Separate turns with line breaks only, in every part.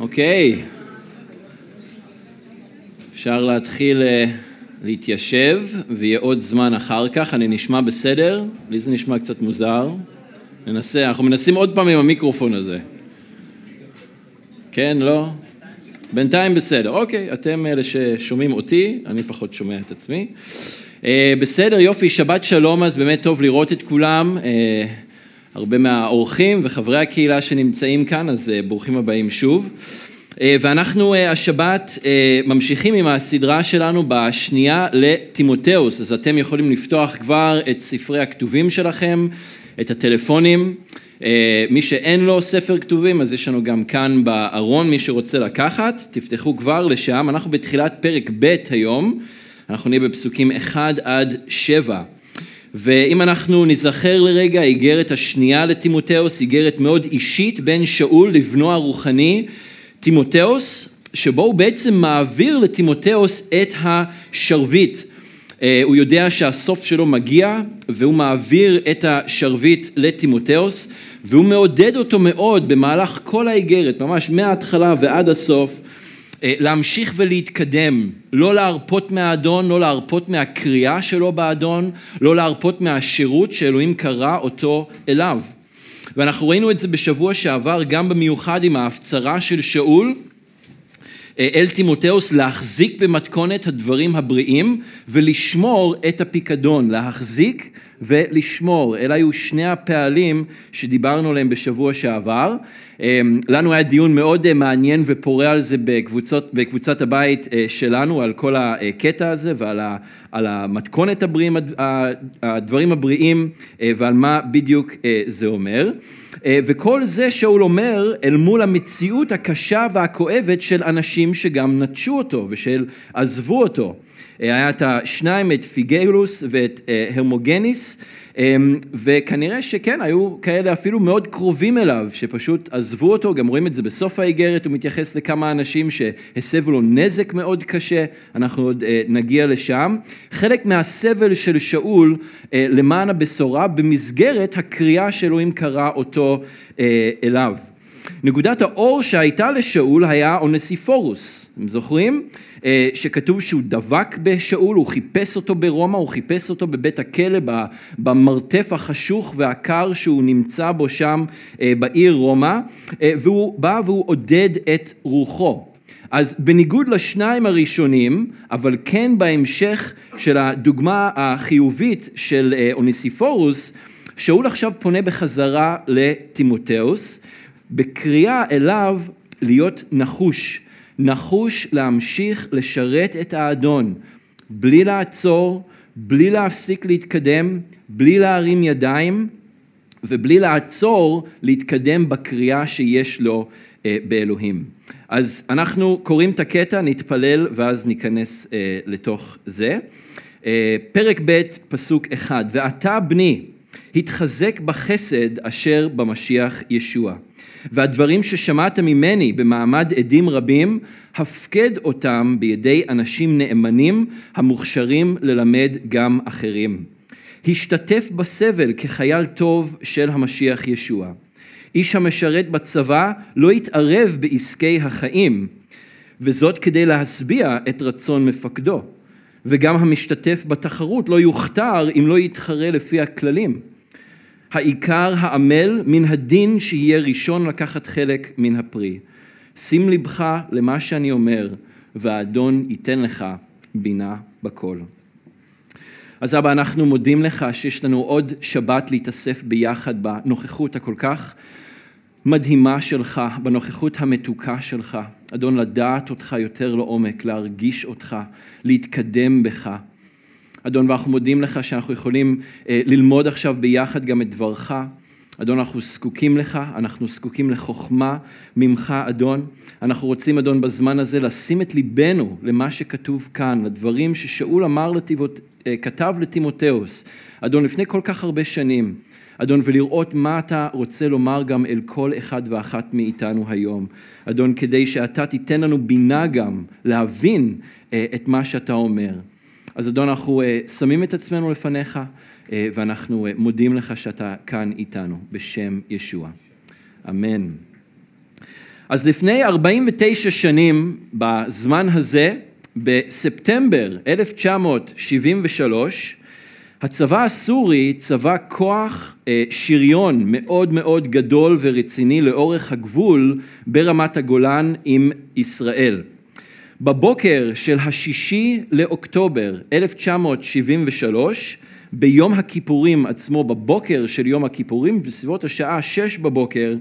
אוקיי, אפשר להתחיל אה, להתיישב ויהיה עוד זמן אחר כך, אני נשמע בסדר? לי זה נשמע קצת מוזר. ננסה, אנחנו מנסים עוד פעם עם המיקרופון הזה. כן, לא? בינתיים בסדר, אוקיי, אתם אלה ששומעים אותי, אני פחות שומע את עצמי. אה, בסדר, יופי, שבת שלום, אז באמת טוב לראות את כולם. הרבה מהאורחים וחברי הקהילה שנמצאים כאן, אז אה, ברוכים הבאים שוב. אה, ואנחנו אה, השבת ממשיכים עם הסדרה שלנו בשנייה לטימותאוס, אז אתם יכולים לפתוח כבר את ספרי הכתובים שלכם, את הטלפונים. מי שאין לו ספר כתובים, אז יש לנו גם כאן בארון, מי שרוצה לקחת, תפתחו כבר לשם. אנחנו בתחילת פרק ב' היום, אנחנו נהיה בפסוקים 1 עד 7. ואם אנחנו נזכר לרגע, האיגרת השנייה לטימותאוס, איגרת מאוד אישית בין שאול לבנו הרוחני טימותאוס, שבו הוא בעצם מעביר לטימותאוס את השרביט. אה, הוא יודע שהסוף שלו מגיע והוא מעביר את השרביט לטימותאוס והוא מעודד אותו מאוד במהלך כל האיגרת, ממש מההתחלה ועד הסוף, להמשיך ולהתקדם, לא להרפות מהאדון, לא להרפות מהקריאה שלו באדון, לא להרפות מהשירות שאלוהים קרא אותו אליו. ואנחנו ראינו את זה בשבוע שעבר גם במיוחד עם ההפצרה של שאול אה, אל תימותאוס להחזיק במתכונת הדברים הבריאים ולשמור את הפיקדון, להחזיק ולשמור. אלה היו שני הפעלים שדיברנו עליהם בשבוע שעבר. אמ, לנו היה דיון מאוד אה, מעניין ופורה על זה בקבוצות, בקבוצת הבית אה, שלנו, על כל הקטע הזה ועל על המתכונת הבריאים, הדברים הבריאים אה, ועל מה בדיוק זה אומר. וכל זה שאול אומר אל מול המציאות הקשה והכואבת של אנשים שגם נטשו אותו ושל עזבו אותו. היה את השניים, את פיגלוס ואת הרמוגניס. אמ, וכנראה שכן, היו כאלה אפילו מאוד קרובים אליו, שפשוט עזבו אותו, גם רואים את זה בסוף האיגרת, הוא מתייחס לכמה אנשים שהסבו לו נזק מאוד קשה, אנחנו עוד אה, נגיע לשם. חלק מהסבל של שאול אה, למען הבשורה במסגרת הקריאה שאלוהים קרא אותו אה, אליו. נקודת האור שהייתה לשאול היה אונסיפורוס, אתם זוכרים? אה, שכתוב שהוא דבק בשאול, הוא חיפש אותו ברומא, הוא חיפש אותו בבית הכלא, במרתף החשוך והקר שהוא נמצא בו שם אה, בעיר רומא, אה, והוא בא והוא עודד את רוחו. אז בניגוד לשניים הראשונים, אבל כן בהמשך של הדוגמה החיובית של אוניסיפורוס, שאול עכשיו פונה בחזרה לטימותאוס, בקריאה אליו להיות נחוש, נחוש להמשיך לשרת את האדון, בלי לעצור, בלי להפסיק להתקדם, בלי להרים ידיים ובלי לעצור להתקדם בקריאה שיש לו אה, באלוהים. אז אנחנו קוראים את הקטע, נתפלל ואז ניכנס אה, לתוך זה. אה, פרק ב', פסוק אחד, ואתה בני, התחזק בחסד אשר במשיח ישוע. והדברים ששמעת ממני במעמד עדים רבים, הפקד אותם בידי אנשים נאמנים המוכשרים ללמד גם אחרים. השתתף בסבל כחייל טוב של המשיח ישוע. איש המשרת בצבא לא יתערב בעסקי החיים, וזאת כדי להשביע את רצון מפקדו. וגם המשתתף בתחרות לא יוכתר אם לא יתחרה לפי הכללים. העיקר העמל מן הדין שיהיה ראשון לקחת חלק מן הפרי. שים לבך למה שאני אומר, והאדון ייתן לך בינה בכל. אז אבא, אנחנו מודים לך שיש לנו עוד שבת להתאסף ביחד בנוכחות הכל כך מדהימה שלך, בנוכחות המתוקה שלך. אדון, לדעת אותך יותר לעומק, להרגיש אותך, להתקדם בך. אדון, ואנחנו מודים לך שאנחנו יכולים אה, ללמוד עכשיו ביחד גם את דברך. אדון, אנחנו זקוקים לך, אנחנו זקוקים לחוכמה ממך, אדון. אנחנו רוצים, אדון, בזמן הזה לשים את ליבנו למה שכתוב כאן, לדברים ששאול אמר, לטיבות, אה, כתב לטימותאוס, אדון, לפני כל כך הרבה שנים. אדון, ולראות מה אתה רוצה לומר גם אל כל אחד ואחת מאיתנו היום. אדון, כדי שאתה תיתן לנו בינה גם להבין אה, את מה שאתה אומר. אז אדון, אנחנו אה, שמים את עצמנו לפניך, אה, ואנחנו אה, מודים לך שאתה כאן איתנו, בשם ישוע. אמן. אז לפני 49 שנים, בזמן הזה, בספטמבר 1973, הצבא הסורי צבא כוח שריון מאוד מאוד גדול ורציני לאורך הגבול ברמת הגולן עם ישראל. בבוקר של השישי לאוקטובר 1973, ביום הכיפורים עצמו, בבוקר של יום הכיפורים, בסביבות השעה שש בבוקר,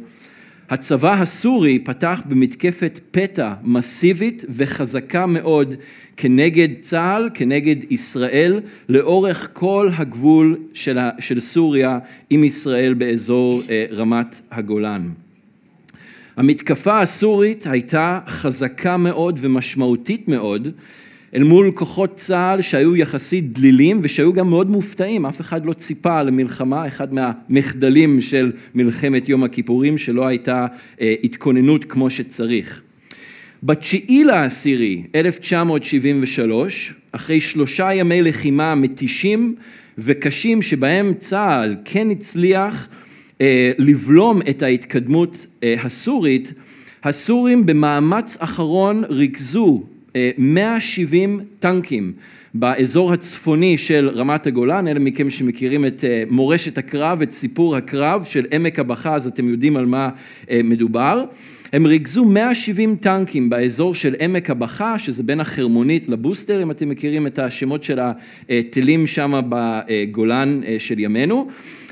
הצבא הסורי פתח במתקפת פתע מסיבית וחזקה מאוד כנגד צה"ל, כנגד ישראל, לאורך כל הגבול של, סוריה עם ישראל באזור אה, רמת הגולן. המתקפה הסורית הייתה חזקה מאוד ומשמעותית מאוד אל מול כוחות צה"ל שהיו יחסית דלילים ושהיו גם מאוד מופתעים, אף אחד לא ציפה למלחמה, אחד מהמחדלים של מלחמת יום הכיפורים שלא הייתה אה, התכוננות כמו שצריך. בתשיעי לעשירי 1973, אחרי שלושה ימי לחימה מתישים וקשים שבהם צה"ל כן הצליח לבלום את ההתקדמות אה, הסורית, הסורים במאמץ אחרון ריכזו 170 טנקים באזור הצפוני של רמת הגולן, אלה מכם שמכירים את אה, מורשת הקרב, את סיפור הקרב של עמק הבכה, אז אתם יודעים על מה אה, מדובר. הם ריכזו 170 טנקים באזור של עמק הבכה, שזה בין החרמונית לבוסטר, אם אתם מכירים את השמות של הטילים שם בגולן אה, של ימינו,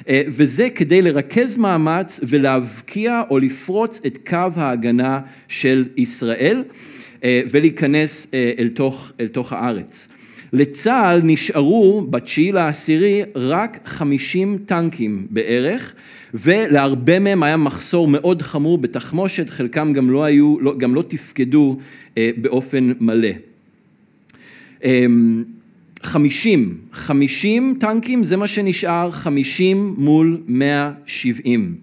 וזה כדי לרכז מאמץ ולהבקיע או לפרוץ את קו ההגנה של ישראל. אה, ולהיכנס אה, אל תוך, אל תוך הארץ. לצה"ל נשארו בתשיעי לעשירי רק 50 טנקים בערך, ולהרבה מהם היה מחסור מאוד חמור בתחמושת, חלקם גם לא היו, לא, גם לא תפקדו אה, באופן מלא. 50, 50 טנקים זה מה שנשאר, 50 מול 170.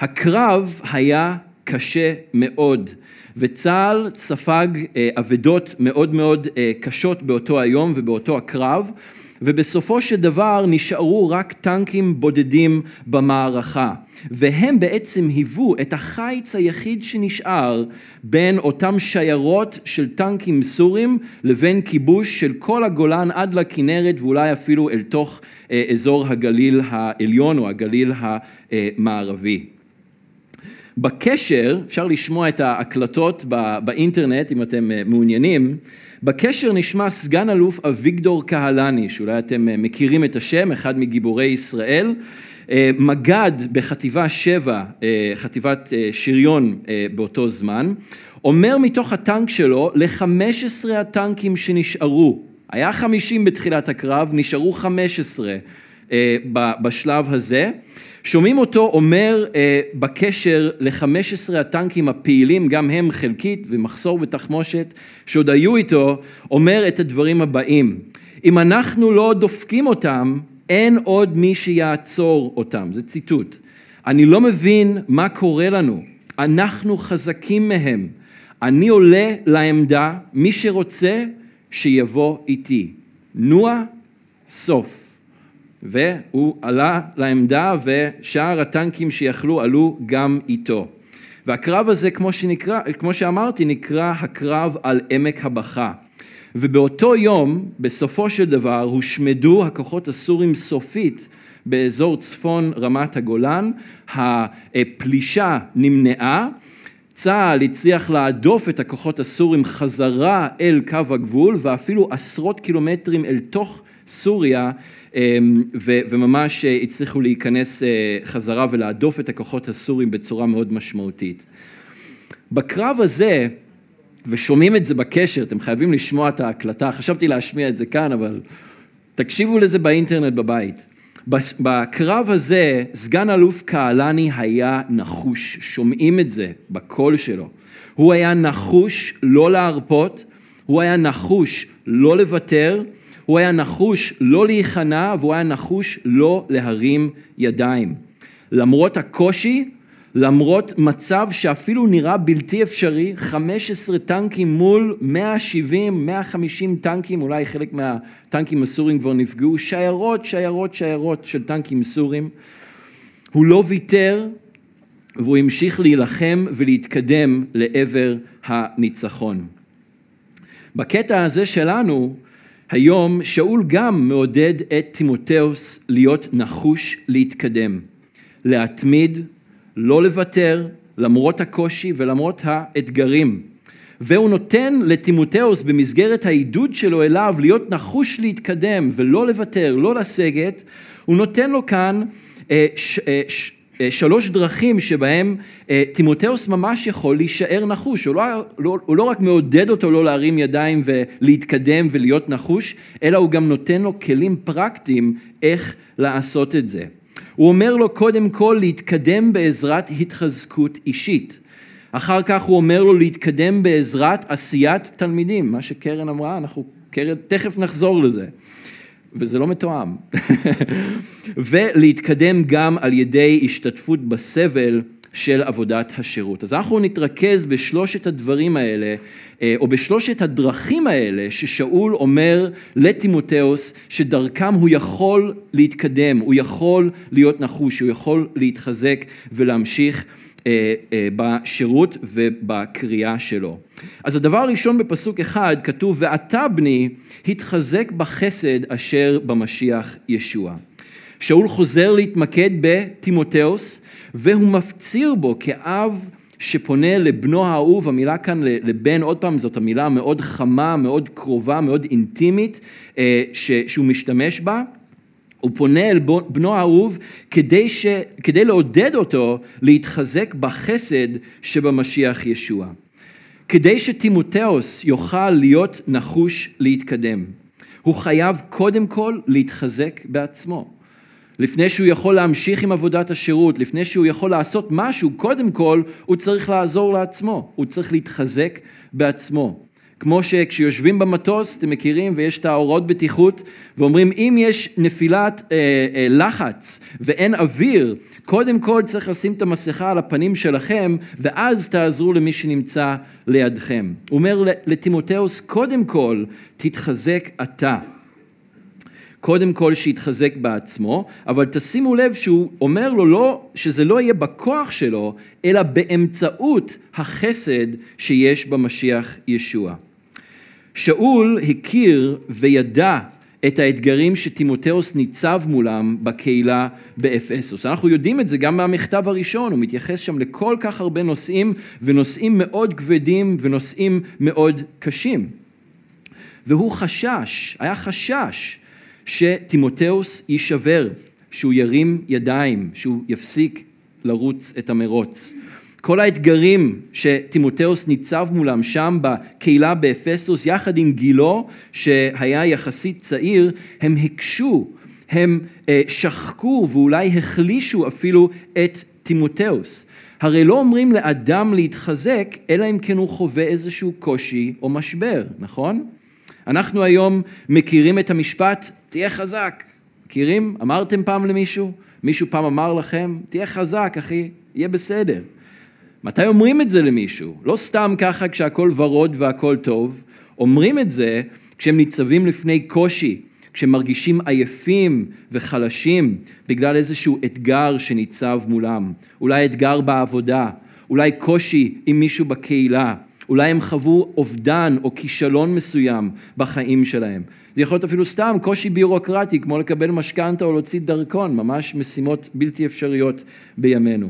הקרב היה קשה מאוד. וצה"ל ספג אה, אבדות מאוד מאוד אה, קשות באותו היום ובאותו הקרב ובסופו של דבר נשארו רק טנקים בודדים במערכה והם בעצם היוו את החיץ היחיד שנשאר בין אותם שיירות של טנקים סורים לבין כיבוש של כל הגולן עד לכנרת ואולי אפילו אל תוך אה, אזור הגליל העליון או הגליל המערבי. בקשר, אפשר לשמוע את ההקלטות באינטרנט אם אתם אה, מעוניינים, בקשר נשמע סגן אלוף אביגדור קהלני, שאולי אתם אה, מכירים את השם, אחד מגיבורי ישראל, אה, מג"ד בחטיבה 7, חטיבת שריון באותו זמן, אומר מתוך הטנק שלו ל-15 הטנקים שנשארו, היה 50 בתחילת הקרב, נשארו 15 בשלב הזה, שומעים אותו אומר אה, בקשר ל-15 הטנקים הפעילים, גם הם חלקית ומחסור בתחמושת, שעוד היו איתו, אומר את הדברים הבאים: אם אנחנו לא דופקים אותם, אין עוד מי שיעצור אותם. זה ציטוט. אני לא מבין מה קורה לנו. אנחנו חזקים מהם. אני עולה לעמדה, מי שרוצה, שיבוא איתי. נוע, סוף. והוא עלה לעמדה ושאר הטנקים שיכלו עלו גם איתו. והקרב הזה, כמו, שנקרא, כמו שאמרתי, נקרא הקרב על עמק הבכה. ובאותו יום, בסופו של דבר, הושמדו הכוחות הסורים סופית באזור צפון רמת הגולן, הפלישה נמנעה, צה"ל הצליח להדוף את הכוחות הסורים חזרה אל קו הגבול ואפילו עשרות קילומטרים אל תוך סוריה אמ, וממש אה, הצליחו להיכנס אה, חזרה ולהדוף את הכוחות הסורים בצורה מאוד משמעותית. בקרב הזה, ושומעים את זה בקשר, אתם חייבים לשמוע את ההקלטה, חשבתי להשמיע את זה כאן, אבל תקשיבו לזה באינטרנט בבית. בקרב הזה, סגן אלוף קהלני היה נחוש, שומעים את זה בקול שלו. הוא היה נחוש לא להרפות, הוא היה נחוש לא לוותר, הוא היה נחוש לא להיכנע והוא היה נחוש לא להרים ידיים. למרות הקושי, למרות מצב שאפילו נראה בלתי אפשרי, 15 טנקים מול 170, 150 טנקים, אולי חלק מהטנקים הסורים כבר נפגעו, שיירות, שיירות, שיירות של טנקים סורים. הוא לא ויתר, והוא המשיך להילחם ולהתקדם לעבר הניצחון. בקטע הזה שלנו, היום שאול גם מעודד את תימותאוס להיות נחוש להתקדם, להתמיד, לא לוותר, למרות הקושי ולמרות האתגרים. והוא נותן לתימותאוס במסגרת העידוד שלו אליו להיות נחוש להתקדם ולא לוותר, לא לסגת, הוא נותן לו כאן אה, ש, אה, ש, שלוש דרכים שבהם אה, תימותאוס ממש יכול להישאר נחוש, הוא לא, לא, הוא לא רק מעודד אותו לא להרים ידיים ולהתקדם ולהיות נחוש, אלא הוא גם נותן לו כלים פרקטיים איך לעשות את זה. הוא אומר לו קודם כל להתקדם בעזרת התחזקות אישית. אחר כך הוא אומר לו להתקדם בעזרת עשיית תלמידים, מה שקרן אמרה, אנחנו, קרן, תכף נחזור לזה. וזה לא מתואם. ולהתקדם גם על ידי השתתפות בסבל של עבודת השירות. אז אנחנו נתרכז בשלושת הדברים האלה, אה, או בשלושת הדרכים האלה ששאול אומר לתימותאוס, שדרכם הוא יכול להתקדם, הוא יכול להיות נחוש, הוא יכול להתחזק ולהמשיך אה, אה, בשירות ובקריאה שלו. אז הדבר הראשון בפסוק אחד כתוב ואתה בני התחזק בחסד אשר במשיח ישוע. שאול חוזר להתמקד בתימותאוס והוא מפציר בו כאב שפונה לבנו האהוב, המילה כאן לבן, עוד פעם זאת המילה מאוד חמה, מאוד קרובה, מאוד אינטימית אה, שהוא משתמש בה. הוא פונה אל בנו האהוב כדי, ש... כדי לעודד אותו להתחזק בחסד שבמשיח ישוע. כדי שטימותאוס יוכל להיות נחוש להתקדם. הוא חייב קודם כל להתחזק בעצמו. לפני שהוא יכול להמשיך עם עבודת השירות, לפני שהוא יכול לעשות משהו, קודם כל הוא צריך לעזור לעצמו, הוא צריך להתחזק בעצמו. כמו שכשיושבים במטוס, אתם מכירים, ויש את ההוראות בטיחות, ואומרים אם יש נפילת אה, אה, לחץ ואין אוויר, קודם כל צריך לשים את המסכה על הפנים שלכם, ואז תעזרו למי שנמצא לידכם. הוא אומר לטימותאוס, קודם כל תתחזק אתה. קודם כל שיתחזק בעצמו, אבל תשימו לב שהוא אומר לו לא, שזה לא יהיה בכוח שלו, אלא באמצעות החסד שיש במשיח ישוע. שאול הכיר וידע את האתגרים שטימותאוס ניצב מולם בקהילה באפסוס. אנחנו יודעים את זה גם מהמכתב הראשון, הוא מתייחס שם לכל כך הרבה נושאים, ונושאים מאוד כבדים ונושאים מאוד קשים. והוא חשש, היה חשש שטימותאוס יישבר, שהוא ירים ידיים, שהוא יפסיק לרוץ את המרוץ. כל האתגרים שטימותאוס ניצב מולם שם בקהילה באפסוס, יחד עם גילו שהיה יחסית צעיר, הם הקשו, הם אה, שחקו ואולי החלישו אפילו את טימותאוס. הרי לא אומרים לאדם להתחזק, אלא אם כן הוא חווה איזשהו קושי או משבר, נכון? אנחנו היום מכירים את המשפט, תהיה חזק. מכירים? אמרתם פעם למישהו? מישהו פעם אמר לכם, תהיה חזק אחי, יהיה בסדר. מתי אומרים את זה למישהו? לא סתם ככה כשהכול ורוד והכול טוב, אומרים את זה כשהם ניצבים לפני קושי, כשהם מרגישים עייפים וחלשים בגלל איזשהו אתגר שניצב מולם. אולי אתגר בעבודה, אולי קושי עם מישהו בקהילה, אולי הם חוו אובדן או כישלון מסוים בחיים שלהם. זה יכול להיות אפילו סתם קושי ביורוקרטי, כמו לקבל משכנתה או להוציא דרכון, ממש משימות בלתי אפשריות בימינו.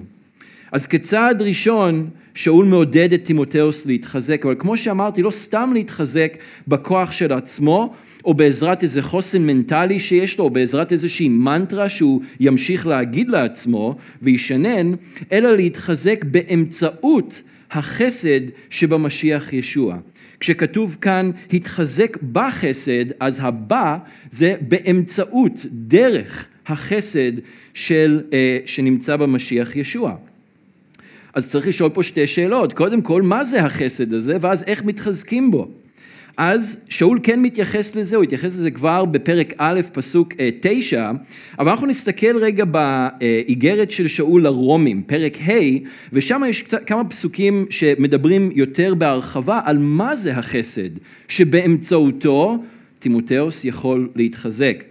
אז כצעד ראשון, שאול מעודד את תימותאוס להתחזק, אבל כמו שאמרתי, לא סתם להתחזק בכוח של עצמו, או בעזרת איזה חוסן מנטלי שיש לו, או בעזרת איזושהי מנטרה שהוא ימשיך להגיד לעצמו וישנן, אלא להתחזק באמצעות החסד שבמשיח ישוע. כשכתוב כאן התחזק בחסד, אז הבא זה באמצעות, דרך החסד של, אה, שנמצא במשיח ישוע. אז צריך לשאול פה שתי שאלות. קודם כל, מה זה החסד הזה, ואז איך מתחזקים בו? אז שאול כן מתייחס לזה, הוא התייחס לזה כבר בפרק א', פסוק אה, תשע, אבל אנחנו נסתכל רגע באיגרת של שאול לרומים, פרק ה', ושם יש כמה פסוקים שמדברים יותר בהרחבה על מה זה החסד, שבאמצעותו תימותאוס יכול להתחזק.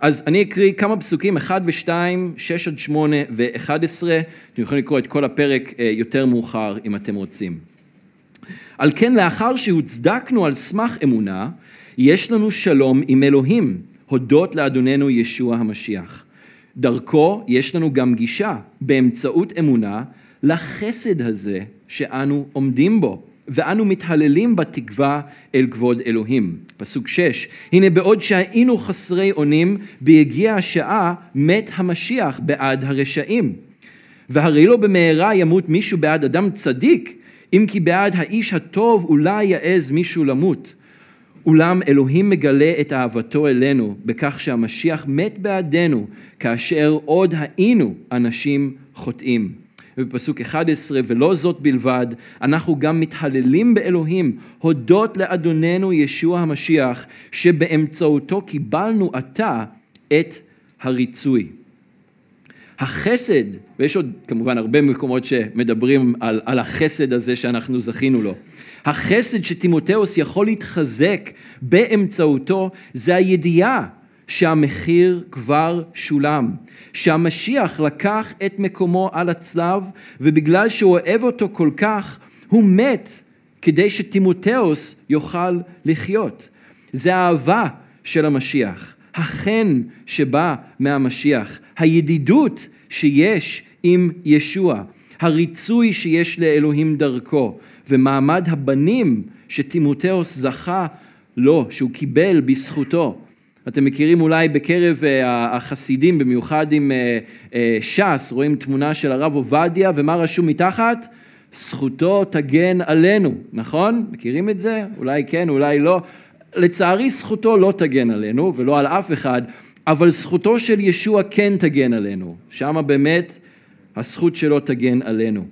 אז אני אקריא כמה פסוקים, 1 ו-2, 6 עד 8 ו-11, אתם יכולים לקרוא את כל הפרק אה, יותר מאוחר אם אתם רוצים. על כן לאחר שהוצדקנו על סמך אמונה, יש לנו שלום עם אלוהים, הודות לאדוננו ישוע המשיח. דרכו יש לנו גם גישה, באמצעות אמונה, לחסד הזה שאנו עומדים בו, ואנו מתהללים בתקווה אל כבוד אלוהים. פסוק שש, הנה בעוד שהיינו חסרי אונים, בהגיעה השעה מת המשיח בעד הרשעים. והרי לא במהרה ימות מישהו בעד אדם צדיק, אם כי בעד האיש הטוב אולי יעז מישהו למות. אולם אלוהים מגלה את אהבתו אלינו בכך שהמשיח מת בעדנו כאשר עוד היינו אנשים חוטאים. ובפסוק 11, ולא זאת בלבד, אנחנו גם מתהללים באלוהים, הודות לאדוננו ישוע המשיח, שבאמצעותו קיבלנו עתה את הריצוי. החסד, ויש עוד כמובן הרבה מקומות שמדברים על, על החסד הזה שאנחנו זכינו לו. החסד שטימותאוס יכול להתחזק באמצעותו זה הידיעה שהמחיר כבר שולם, שהמשיח לקח את מקומו על הצלב ובגלל שהוא אוהב אותו כל כך הוא מת כדי שטימותאוס יוכל לחיות. זה האהבה של המשיח, החן שבא מהמשיח, הידידות שיש עם ישוע, הריצוי שיש לאלוהים דרכו ומעמד הבנים שטימותאוס זכה לו, שהוא קיבל בזכותו. אתם מכירים אולי בקרב אה, החסידים, במיוחד עם אה, אה, ש"ס, רואים תמונה של הרב עובדיה, ומה רשום מתחת? זכותו תגן עלינו, נכון? מכירים את זה? אולי כן, אולי לא. לצערי זכותו לא תגן עלינו, ולא על אף אחד, אבל זכותו של ישוע כן תגן עלינו. שמה באמת הזכות שלו תגן עלינו.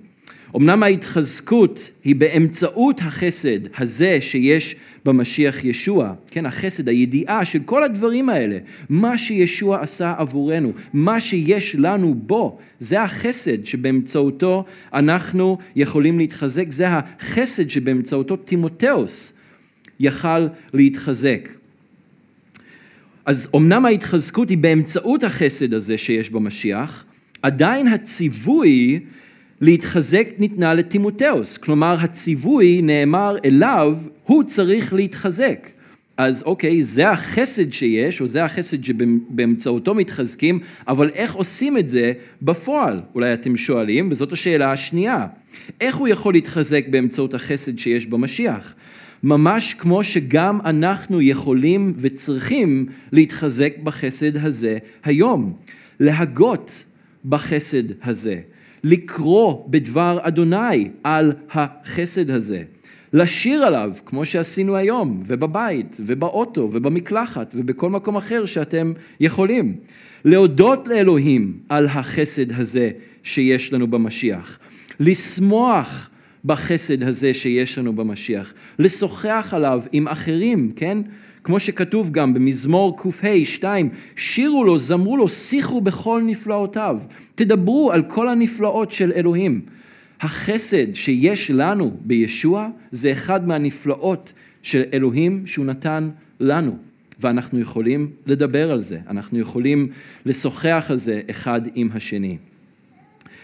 אמנם ההתחזקות היא באמצעות החסד הזה שיש במשיח ישוע, כן, החסד, הידיעה של כל הדברים האלה, מה שישוע עשה עבורנו, מה שיש לנו בו, זה החסד שבאמצעותו אנחנו יכולים להתחזק, זה החסד שבאמצעותו טימותאוס יכל להתחזק. אז אמנם ההתחזקות היא באמצעות החסד הזה שיש במשיח, עדיין הציווי להתחזק ניתנה לטימותאוס, כלומר הציווי נאמר אליו, הוא צריך להתחזק. אז אוקיי, זה החסד שיש, או זה החסד שבאמצעותו מתחזקים, אבל איך עושים את זה בפועל? אולי אתם שואלים, וזאת השאלה השנייה. איך הוא יכול להתחזק באמצעות החסד שיש במשיח? ממש כמו שגם אנחנו יכולים וצריכים להתחזק בחסד הזה היום. להגות בחסד הזה. לקרוא בדבר אדוני על החסד הזה. לשיר עליו, כמו שעשינו היום, ובבית, ובאוטו, ובמקלחת, ובכל מקום אחר שאתם יכולים. להודות לאלוהים על החסד הזה שיש לנו במשיח. לשמוח בחסד הזה שיש לנו במשיח. לשוחח עליו עם אחרים, כן? כמו שכתוב גם במזמור קה 2, שירו לו, זמרו לו, שיחו בכל נפלאותיו. תדברו על כל הנפלאות של אלוהים. החסד שיש לנו בישוע זה אחד מהנפלאות של אלוהים שהוא נתן לנו. ואנחנו יכולים לדבר על זה, אנחנו יכולים לשוחח על זה אחד עם השני.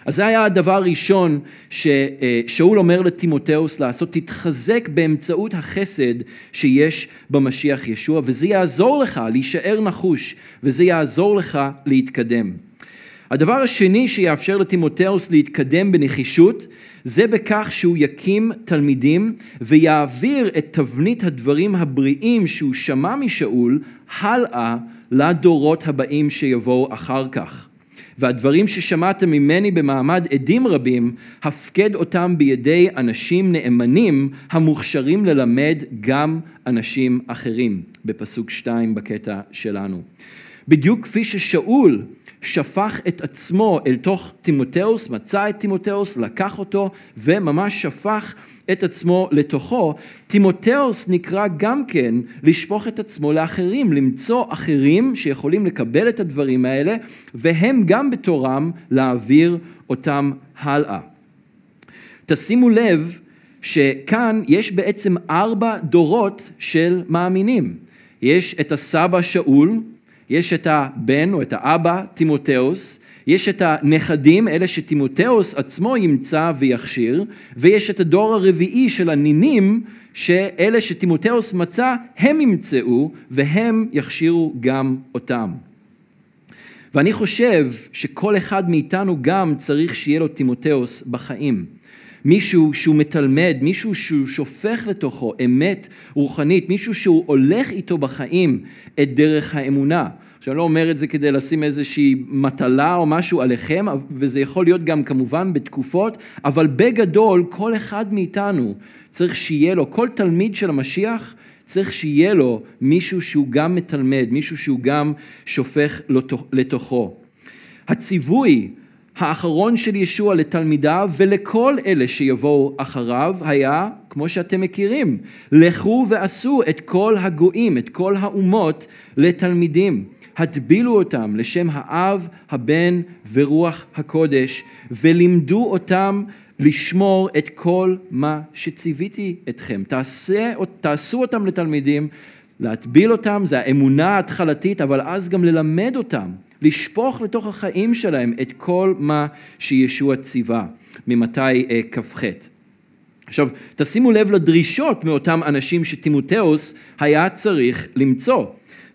אז זה היה הדבר הראשון ששאול אומר לטימותאוס לעשות, תתחזק באמצעות החסד שיש במשיח ישוע, וזה יעזור לך להישאר נחוש, וזה יעזור לך להתקדם. הדבר השני שיאפשר לטימותאוס להתקדם בנחישות, זה בכך שהוא יקים תלמידים ויעביר את תבנית הדברים הבריאים שהוא שמע משאול הלאה לדורות הבאים שיבואו אחר כך. והדברים ששמעתם ממני במעמד עדים רבים, הפקד אותם בידי אנשים נאמנים המוכשרים ללמד גם אנשים אחרים, בפסוק שתיים בקטע שלנו. בדיוק כפי ששאול שפך את עצמו אל תוך תימותאוס, מצא את תימותאוס, לקח אותו וממש שפך את עצמו לתוכו, תימותאוס נקרא גם כן לשפוך את עצמו לאחרים, למצוא אחרים שיכולים לקבל את הדברים האלה והם גם בתורם להעביר אותם הלאה. תשימו לב שכאן יש בעצם ארבע דורות של מאמינים. יש את הסבא שאול, יש את הבן או את האבא, תימותאוס, יש את הנכדים, אלה שתימותאוס עצמו ימצא ויכשיר, ויש את הדור הרביעי של הנינים, שאלה שתימותאוס מצא, הם ימצאו והם יכשירו גם אותם. ואני חושב שכל אחד מאיתנו גם צריך שיהיה לו תימותאוס בחיים. מישהו שהוא מתלמד, מישהו שהוא שופך לתוכו אמת רוחנית, מישהו שהוא הולך איתו בחיים את דרך האמונה. עכשיו, אני לא אומר את זה כדי לשים איזושהי מטלה או משהו עליכם, וזה יכול להיות גם כמובן בתקופות, אבל בגדול, כל אחד מאיתנו צריך שיהיה לו, כל תלמיד של המשיח, צריך שיהיה לו מישהו שהוא גם מתלמד, מישהו שהוא גם שופך לתוכו. הציווי האחרון של ישוע לתלמידיו ולכל אלה שיבואו אחריו היה, כמו שאתם מכירים, לכו ועשו את כל הגויים, את כל האומות לתלמידים. הטבילו אותם לשם האב, הבן ורוח הקודש, ולימדו אותם לשמור את כל מה שציוויתי אתכם. תעשה, תעשו אותם לתלמידים, להטביל אותם, זה האמונה ההתחלתית, אבל אז גם ללמד אותם, לשפוך לתוך החיים שלהם את כל מה שישוע ציווה, ממתי אה, כ"ח. עכשיו, תשימו לב לדרישות מאותם אנשים שטימותאוס היה צריך למצוא.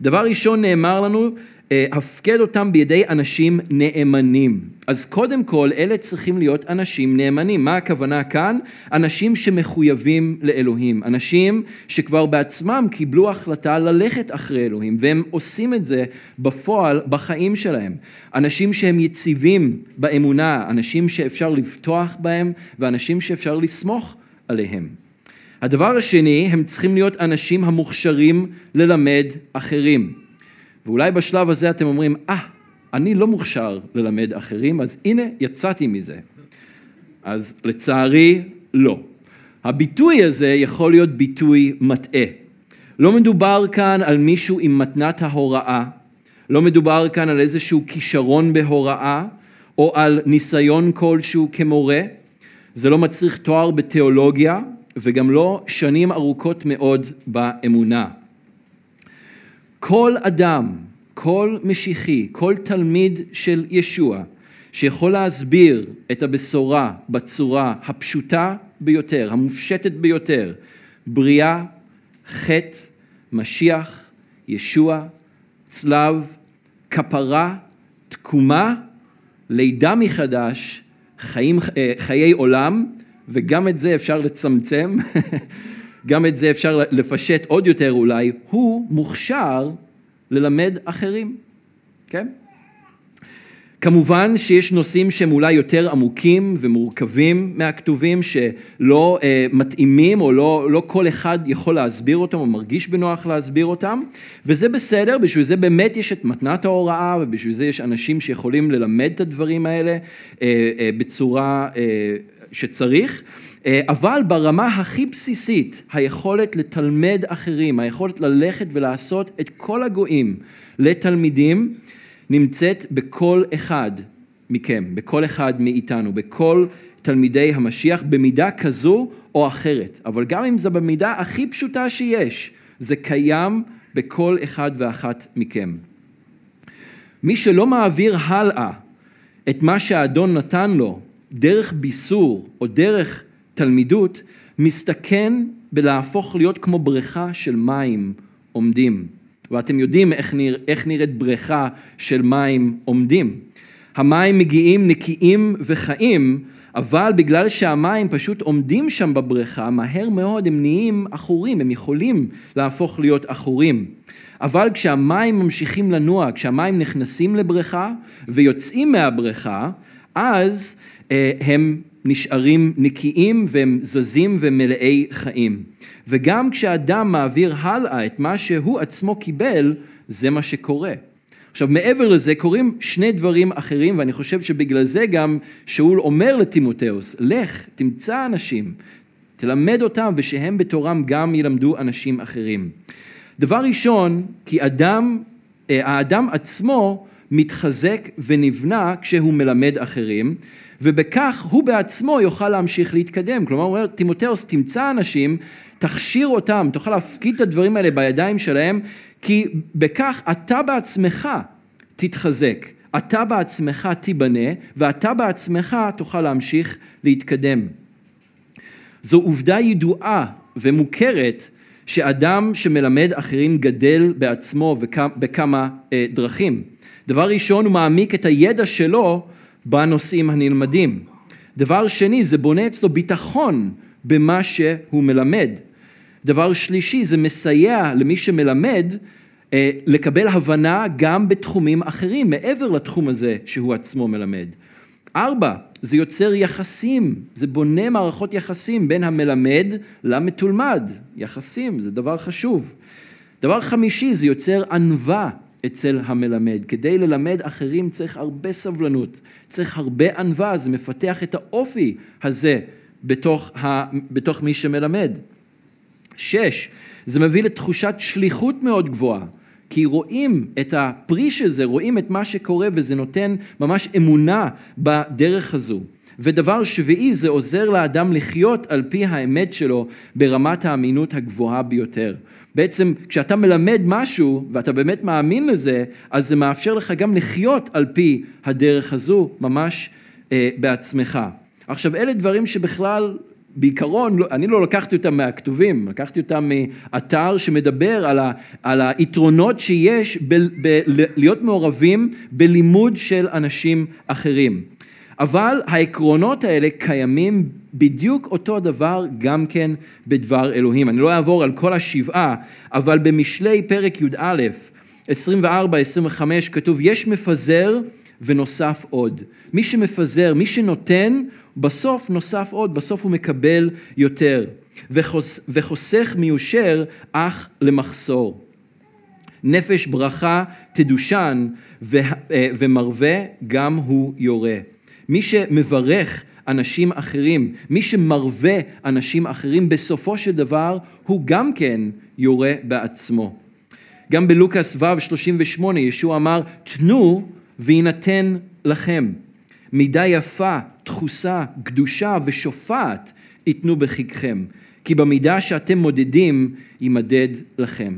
דבר ראשון נאמר לנו, אה, הפקד אותם בידי אנשים נאמנים. אז קודם כל, אלה צריכים להיות אנשים נאמנים. מה הכוונה כאן? אנשים שמחויבים לאלוהים. אנשים שכבר בעצמם קיבלו החלטה ללכת אחרי אלוהים, והם עושים את זה בפועל בחיים שלהם. אנשים שהם יציבים באמונה, אנשים שאפשר לבטוח בהם, ואנשים שאפשר לסמוך עליהם. הדבר השני, הם צריכים להיות אנשים המוכשרים ללמד אחרים. ואולי בשלב הזה אתם אומרים, אה, ah, אני לא מוכשר ללמד אחרים, אז הנה יצאתי מזה. אז לצערי, לא. הביטוי הזה יכול להיות ביטוי מטעה. לא מדובר כאן על מישהו עם מתנת ההוראה, לא מדובר כאן על איזשהו כישרון בהוראה, או על ניסיון כלשהו כמורה, זה לא מצריך תואר בתיאולוגיה, וגם לא שנים ארוכות מאוד באמונה. כל אדם, כל משיחי, כל תלמיד של ישוע, שיכול להסביר את הבשורה בצורה הפשוטה ביותר, המופשטת ביותר, בריאה, חטא, משיח, ישוע, צלב, כפרה, תקומה, לידה מחדש, חיים, אה, חיי עולם, וגם את זה אפשר לצמצם, גם את זה אפשר לפשט עוד יותר אולי, הוא מוכשר ללמד אחרים, כן? כמובן שיש נושאים שהם אולי יותר עמוקים ומורכבים מהכתובים שלא אה, מתאימים או לא, לא כל אחד יכול להסביר אותם או מרגיש בנוח להסביר אותם וזה בסדר, בשביל זה באמת יש את מתנת ההוראה ובשביל זה יש אנשים שיכולים ללמד את הדברים האלה אה, אה, בצורה אה, שצריך, אה, אבל ברמה הכי בסיסית, היכולת לתלמד אחרים, היכולת ללכת ולעשות את כל הגויים לתלמידים, נמצאת בכל אחד מכם, בכל אחד מאיתנו, בכל תלמידי המשיח, במידה כזו או אחרת. אבל גם אם זה במידה הכי פשוטה שיש, זה קיים בכל אחד ואחת מכם. מי שלא מעביר הלאה את מה שהאדון נתן לו דרך ביסור או דרך תלמידות, מסתכן בלהפוך להיות כמו בריכה של מים עומדים. ואתם יודעים איך, נרא, איך נראית בריכה של מים עומדים. המים מגיעים נקיים וחיים, אבל בגלל שהמים פשוט עומדים שם בבריכה, מהר מאוד הם נהיים עכורים, הם יכולים להפוך להיות עכורים. אבל כשהמים ממשיכים לנוע, כשהמים נכנסים לבריכה ויוצאים מהבריכה, אז הם נשארים נקיים והם זזים ומלאי חיים. וגם כשאדם מעביר הלאה את מה שהוא עצמו קיבל, זה מה שקורה. עכשיו מעבר לזה קורים שני דברים אחרים ואני חושב שבגלל זה גם שאול אומר לטימותאוס, לך תמצא אנשים, תלמד אותם ושהם בתורם גם ילמדו אנשים אחרים. דבר ראשון, כי אדם, אה, האדם עצמו מתחזק ונבנה כשהוא מלמד אחרים ובכך הוא בעצמו יוכל להמשיך להתקדם. כלומר, הוא אומר, תימותאוס, תמצא אנשים, תכשיר אותם, תוכל להפקיד את הדברים האלה בידיים שלהם, כי בכך אתה בעצמך תתחזק, אתה בעצמך תיבנה, ואתה בעצמך תוכל להמשיך להתקדם. זו עובדה ידועה ומוכרת שאדם שמלמד אחרים גדל בעצמו בכמה אה, דרכים. דבר ראשון, הוא מעמיק את הידע שלו בנושאים הנלמדים. דבר שני, זה בונה אצלו ביטחון במה שהוא מלמד. דבר שלישי, זה מסייע למי שמלמד אה, לקבל הבנה גם בתחומים אחרים, מעבר לתחום הזה שהוא עצמו מלמד. ארבע, זה יוצר יחסים, זה בונה מערכות יחסים בין המלמד למתולמד, יחסים, זה דבר חשוב. דבר חמישי, זה יוצר ענווה אצל המלמד. כדי ללמד אחרים צריך הרבה סבלנות, צריך הרבה ענווה, זה מפתח את האופי הזה בתוך, ה, בתוך מי שמלמד. שש, זה מביא לתחושת שליחות מאוד גבוהה. כי רואים את הפרי של זה, רואים את מה שקורה וזה נותן ממש אמונה בדרך הזו. ודבר שביעי, זה עוזר לאדם לחיות על פי האמת שלו ברמת האמינות הגבוהה ביותר. בעצם כשאתה מלמד משהו ואתה באמת מאמין לזה, אז זה מאפשר לך גם לחיות על פי הדרך הזו ממש אה, בעצמך. עכשיו אלה דברים שבכלל בעיקרון, לא, אני לא לקחתי אותם מהכתובים, לקחתי אותם מאתר שמדבר על, ה, על היתרונות שיש בלהיות מעורבים בלימוד של אנשים אחרים. אבל העקרונות האלה קיימים בדיוק אותו דבר גם כן בדבר אלוהים. אני לא אעבור על כל השבעה, אבל במשלי פרק י"א, 24-25 כתוב, יש מפזר ונוסף עוד. מי שמפזר, מי שנותן, בסוף נוסף עוד, בסוף הוא מקבל יותר. וחוס, וחוסך מיושר אך למחסור. נפש ברכה תדושן אה, ומרווה גם הוא יורה. מי שמברך אנשים אחרים, מי שמרווה אנשים אחרים, בסופו של דבר הוא גם כן יורה בעצמו. גם בלוקאס ו' 38 ישוע אמר, תנו ויינתן לכם. מידה יפה, דחוסה, קדושה ושופעת ייתנו בחיקכם, כי במידה שאתם מודדים יימדד לכם.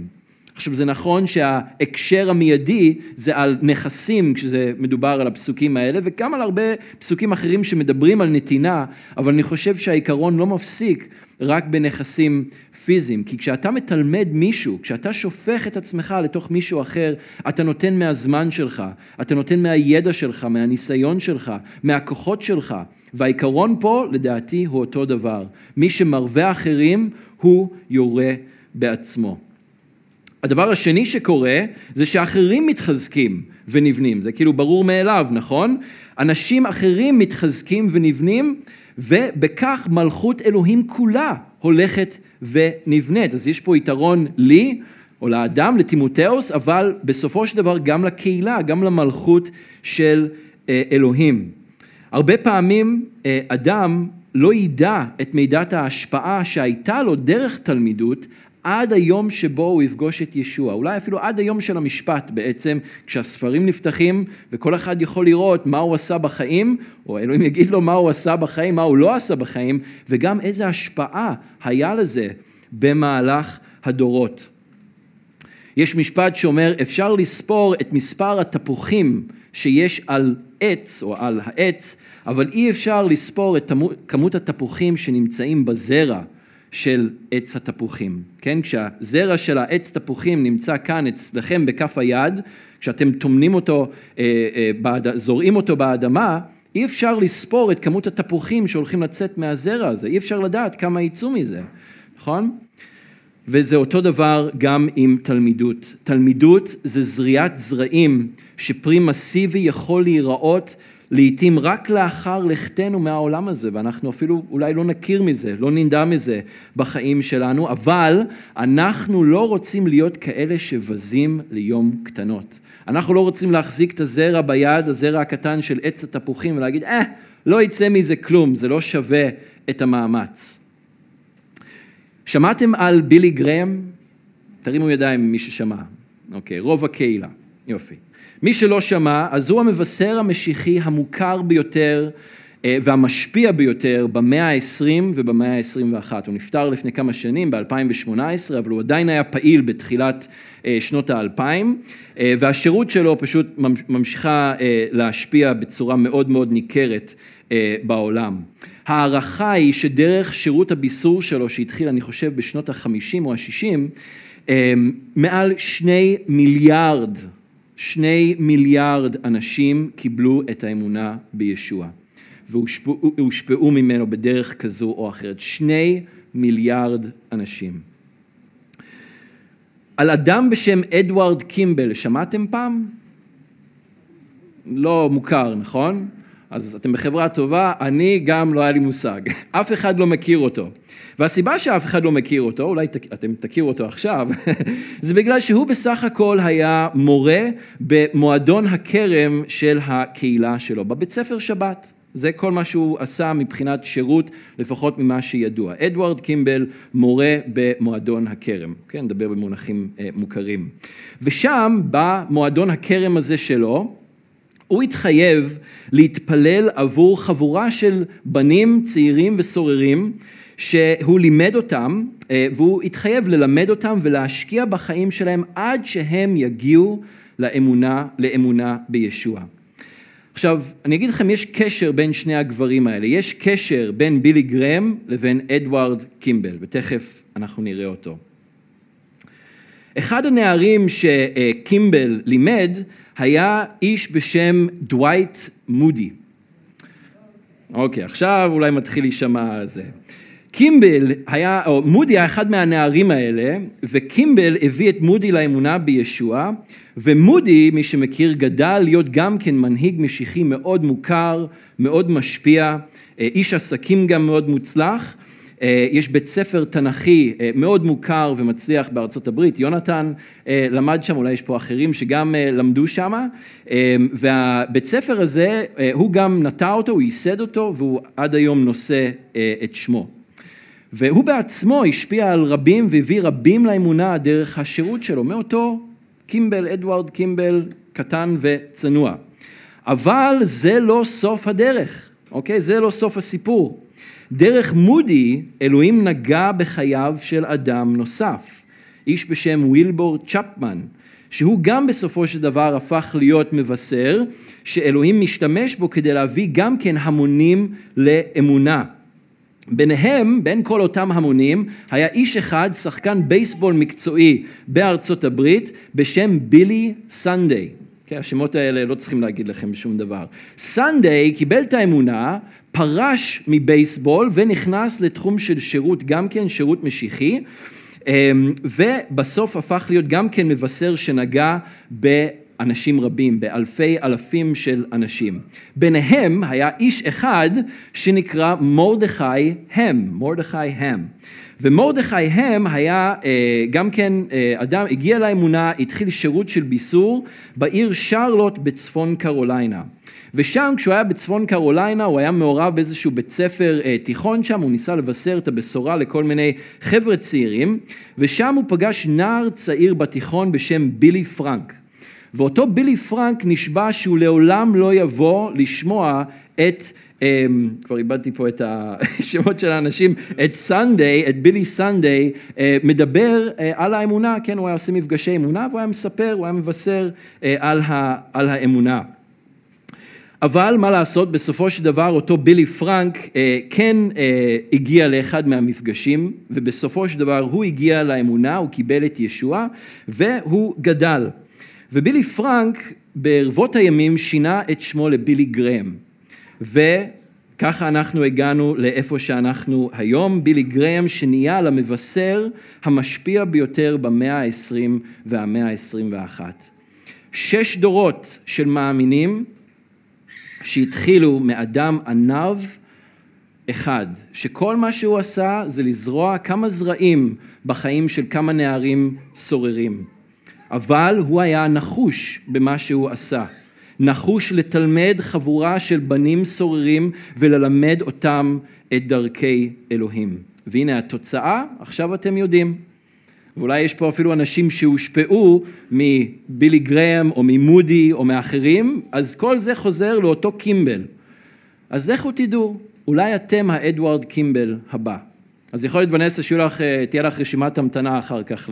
עכשיו זה נכון שההקשר המיידי זה על נכסים כשזה מדובר על הפסוקים האלה וגם על הרבה פסוקים אחרים שמדברים על נתינה אבל אני חושב שהעיקרון לא מפסיק רק בנכסים פיזיים כי כשאתה מתלמד מישהו, כשאתה שופך את עצמך לתוך מישהו אחר אתה נותן מהזמן שלך, אתה נותן מהידע שלך, מהניסיון שלך, מהכוחות שלך והעיקרון פה לדעתי הוא אותו דבר. מי שמרווה אחרים הוא יורה בעצמו הדבר השני שקורה זה שאחרים מתחזקים ונבנים, זה כאילו ברור מאליו, נכון? אנשים אחרים מתחזקים ונבנים ובכך מלכות אלוהים כולה הולכת ונבנית. אז יש פה יתרון לי או לאדם, לטימותאוס, אבל בסופו של דבר גם לקהילה, גם למלכות של אה, אלוהים. הרבה פעמים אה, אדם לא ידע את מידת ההשפעה שהייתה לו דרך תלמידות עד היום שבו הוא יפגוש את ישוע, אולי אפילו עד היום של המשפט בעצם, כשהספרים נפתחים וכל אחד יכול לראות מה הוא עשה בחיים, או אלוהים יגיד לו מה הוא עשה בחיים, מה הוא לא עשה בחיים, וגם איזה השפעה היה לזה במהלך הדורות. יש משפט שאומר, אפשר לספור את מספר התפוחים שיש על עץ או על העץ, אבל אי אפשר לספור את כמות התפוחים שנמצאים בזרע. של עץ התפוחים, כן? כשהזרע של העץ תפוחים נמצא כאן אצלכם בכף היד, כשאתם טומנים אותו, אה, אה, זורעים אותו באדמה, אי אפשר לספור את כמות התפוחים שהולכים לצאת מהזרע הזה, אי אפשר לדעת כמה יצאו מזה, נכון? וזה אותו דבר גם עם תלמידות. תלמידות זה זריעת זרעים שפרי מסיבי יכול להיראות לעתים רק לאחר לכתנו מהעולם הזה, ואנחנו אפילו אולי לא נכיר מזה, לא נדע מזה בחיים שלנו, אבל אנחנו לא רוצים להיות כאלה שבזים ליום קטנות. אנחנו לא רוצים להחזיק את הזרע ביד, הזרע הקטן של עץ התפוחים, ולהגיד, אה, לא יצא מזה כלום, זה לא שווה את המאמץ. שמעתם על בילי גרם? תרימו ידיים מי ששמע. אוקיי, רוב הקהילה. יופי. מי שלא שמע, אז הוא המבשר המשיחי המוכר ביותר והמשפיע ביותר במאה ה-20 ובמאה ה-21. הוא נפטר לפני כמה שנים, ב-2018, אבל הוא עדיין היה פעיל בתחילת שנות האלפיים, והשירות שלו פשוט ממשיכה להשפיע בצורה מאוד מאוד ניכרת בעולם. ההערכה היא שדרך שירות הביסור שלו, שהתחיל אני חושב בשנות החמישים או השישים, מעל שני מיליארד, שני מיליארד אנשים קיבלו את האמונה בישוע והושפעו ממנו בדרך כזו או אחרת. שני מיליארד אנשים. על אדם בשם אדוארד קימבל, שמעתם פעם? לא מוכר, נכון? אז אתם בחברה טובה, אני גם לא היה לי מושג, אף אחד לא מכיר אותו. והסיבה שאף אחד לא מכיר אותו, אולי אתם תכירו אותו עכשיו, זה בגלל שהוא בסך הכל היה מורה במועדון הכרם של הקהילה שלו, בבית ספר שבת. זה כל מה שהוא עשה מבחינת שירות, לפחות ממה שידוע. אדוארד קימבל, מורה במועדון הכרם, כן, נדבר במונחים אה, מוכרים. ושם, במועדון הכרם הזה שלו, הוא התחייב להתפלל עבור חבורה של בנים צעירים וסוררים שהוא לימד אותם אה, והוא התחייב ללמד אותם ולהשקיע בחיים שלהם עד שהם יגיעו לאמונה, לאמונה בישוע. עכשיו, אני אגיד לכם, יש קשר בין שני הגברים האלה. יש קשר בין בילי גרם לבין אדוארד קימבל, ותכף אנחנו נראה אותו. אחד הנערים שקימבל לימד היה איש בשם דווייט מודי. אוקיי, עכשיו אולי מתחיל להישמע זה. קימבל היה, או מודי היה אחד מהנערים האלה, וקימבל הביא את מודי לאמונה בישוע, ומודי, מי שמכיר, גדל להיות גם כן מנהיג משיחי מאוד מוכר, מאוד משפיע, אה, איש עסקים גם מאוד מוצלח, יש בית ספר תנכי אה, מאוד מוכר ומצליח בארצות הברית, יונתן אה, למד שם, אולי יש פה אחרים שגם למדו שם, והבית ספר הזה, הוא גם נטע אותו, הוא ייסד אותו, והוא עד היום נושא את שמו. והוא בעצמו השפיע על רבים והביא רבים לאמונה דרך השירות שלו, מאותו קימבל, אדוארד קימבל, קטן וצנוע. אבל זה לא סוף הדרך, אוקיי? זה לא סוף הסיפור. דרך מודי, אלוהים נגע בחייו של אדם נוסף, איש בשם ווילבור צ'פמן, שהוא גם בסופו של דבר הפך להיות מבשר, שאלוהים משתמש בו כדי להביא גם כן המונים לאמונה. ביניהם, בין כל אותם המונים, היה איש אחד, שחקן בייסבול מקצועי בארצות הברית, בשם בילי סנדיי. כן, השמות האלה לא צריכים להגיד לכם שום דבר. סנדיי קיבל את האמונה פרש מבייסבול ונכנס לתחום של שירות, גם כן שירות משיחי, אמ, ובסוף הפך להיות גם כן מבשר שנגע באנשים רבים, באלפי אלפים של אנשים. ביניהם היה איש אחד שנקרא מרדכי הם, מרדכי הם. ומרדכי הם היה אה, גם כן אה, אדם, הגיע לאמונה, התחיל שירות של ביסור בעיר שרלוט בצפון קרוליינה. ושם כשהוא היה בצפון קרוליינה הוא היה מעורב באיזשהו בית ספר אה, תיכון שם, הוא ניסה לבשר את הבשורה לכל מיני חבר'ה צעירים, ושם הוא פגש נער צעיר בתיכון בשם בילי פרנק. ואותו בילי פרנק נשבע שהוא לעולם לא יבוא לשמוע את כבר איבדתי פה את השמות של האנשים, את סנדיי, את בילי סנדיי, אה, מדבר אה, על האמונה, כן, הוא היה עושה מפגשי אמונה והוא היה מספר, הוא היה מבשר על, על האמונה. אבל מה לעשות, בסופו של דבר אותו בילי פרנק אה, כן אה, הגיע לאחד מהמפגשים, ובסופו של דבר הוא הגיע לאמונה, הוא קיבל את ישוע, והוא גדל. ובילי פרנק בערבות הימים שינה את שמו לבילי גרם. וככה אנחנו הגענו לאיפה שאנחנו היום, בילי גרם שנהיה למבשר המשפיע ביותר במאה ה-20 והמאה ה-21. שש דורות של מאמינים שהתחילו מאדם עניו אחד, שכל מה שהוא עשה זה לזרוע כמה זרעים בחיים של כמה נערים סוררים. אבל הוא היה נחוש במה שהוא עשה. נחוש לתלמד חבורה של בנים סוררים וללמד אותם את דרכי אלוהים. והנה התוצאה, עכשיו אתם יודעים. ואולי יש פה אפילו אנשים שהושפעו מבילי גראם או ממודי או מאחרים, אז כל זה חוזר לאותו קימבל. אז לכו תדעו, אולי אתם האדוארד קימבל הבא. אז יכול להיות ונסה שתהיה לך רשימת המתנה אחר כך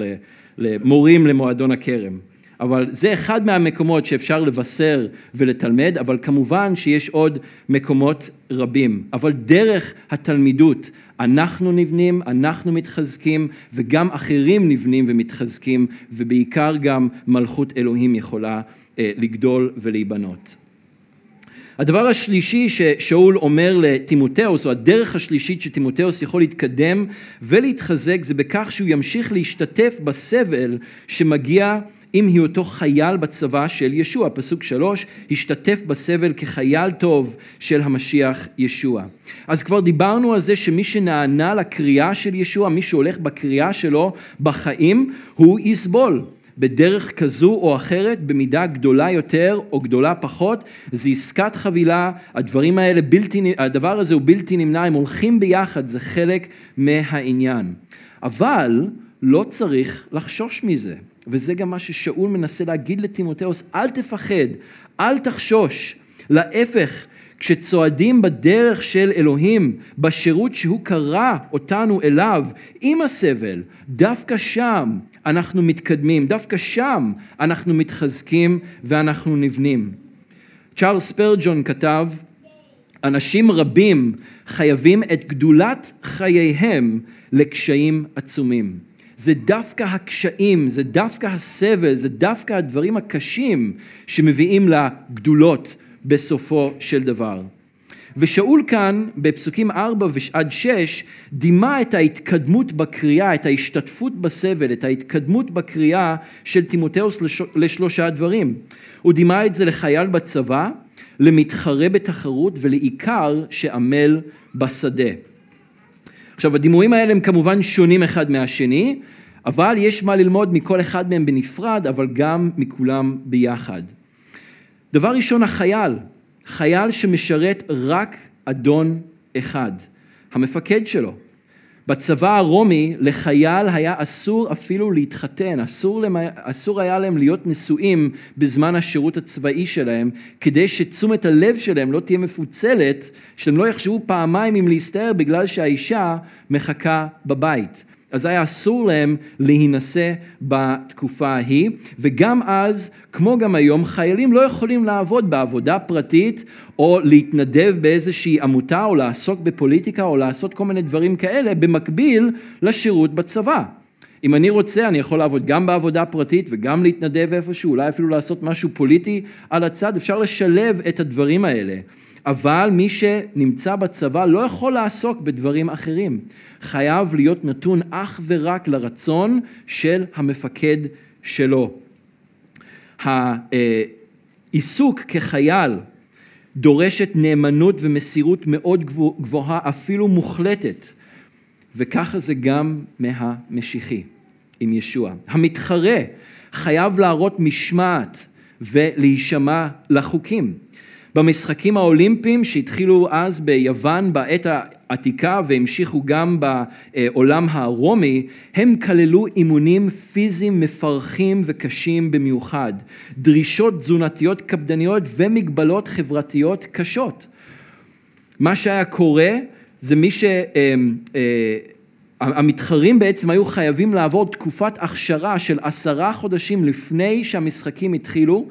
למורים למועדון הכרם. אבל זה אחד מהמקומות שאפשר לבשר ולתלמד, אבל כמובן שיש עוד מקומות רבים. אבל דרך התלמידות אנחנו נבנים, אנחנו מתחזקים, וגם אחרים נבנים ומתחזקים, ובעיקר גם מלכות אלוהים יכולה אה, לגדול ולהיבנות. הדבר השלישי ששאול אומר לטימותאוס, או הדרך השלישית שטימותאוס יכול להתקדם ולהתחזק, זה בכך שהוא ימשיך להשתתף בסבל שמגיע עם היותו חייל בצבא של ישוע. פסוק שלוש, השתתף בסבל כחייל טוב של המשיח ישוע. אז כבר דיברנו על זה שמי שנענה לקריאה של ישוע, מי שהולך בקריאה שלו בחיים, הוא יסבול. בדרך כזו או אחרת, במידה גדולה יותר או גדולה פחות, זה עסקת חבילה, הדברים האלה בלתי, הדבר הזה הוא בלתי נמנע, הם הולכים ביחד, זה חלק מהעניין. אבל לא צריך לחשוש מזה. וזה גם מה ששאול מנסה להגיד לטימותאוס, אל תפחד, אל תחשוש. להפך, כשצועדים בדרך של אלוהים, בשירות שהוא קרא אותנו אליו, עם הסבל, דווקא שם אנחנו מתקדמים, דווקא שם אנחנו מתחזקים ואנחנו נבנים. צ'ארלס ספרג'ון כתב, אנשים רבים חייבים את גדולת חייהם לקשיים עצומים. זה דווקא הקשיים, זה דווקא הסבל, זה דווקא הדברים הקשים שמביאים לגדולות בסופו של דבר. ושאול כאן בפסוקים 4 עד 6 דימה את ההתקדמות בקריאה, את ההשתתפות בסבל, את ההתקדמות בקריאה של תימותאוס לשלושה דברים. הוא דימה את זה לחייל בצבא, למתחרה בתחרות ולעיקר שעמל בשדה. עכשיו הדימויים האלה הם כמובן שונים אחד מהשני, אבל יש מה ללמוד מכל אחד מהם בנפרד, אבל גם מכולם ביחד. דבר ראשון, החייל. חייל שמשרת רק אדון אחד, המפקד שלו. בצבא הרומי לחייל היה אסור אפילו להתחתן, אסור, למה, אסור היה להם להיות נשואים בזמן השירות הצבאי שלהם, כדי שתשומת הלב שלהם לא תהיה מפוצלת, שהם לא יחשבו פעמיים אם להסתער בגלל שהאישה מחכה בבית. אז היה אסור להם להינשא בתקופה ההיא, וגם אז, כמו גם היום, חיילים לא יכולים לעבוד בעבודה פרטית או להתנדב באיזושהי עמותה או לעסוק בפוליטיקה או לעשות כל מיני דברים כאלה במקביל לשירות בצבא. אם אני רוצה, אני יכול לעבוד גם בעבודה פרטית וגם להתנדב איפשהו, אולי אפילו לעשות משהו פוליטי על הצד, אפשר לשלב את הדברים האלה. אבל מי שנמצא בצבא לא יכול לעסוק בדברים אחרים. חייב להיות נתון אך ורק לרצון של המפקד שלו. העיסוק כחייל דורשת נאמנות ומסירות מאוד גבוהה, אפילו מוחלטת, וככה זה גם מהמשיחי עם ישוע. המתחרה חייב להראות משמעת ולהישמע לחוקים. במשחקים האולימפיים שהתחילו אז ביוון בעת העתיקה והמשיכו גם בעולם הרומי, הם כללו אימונים פיזיים מפרכים וקשים במיוחד, דרישות תזונתיות קפדניות ומגבלות חברתיות קשות. מה שהיה קורה זה מי ש... אה, אה, בעצם היו חייבים לעבור תקופת הכשרה של עשרה חודשים לפני שהמשחקים התחילו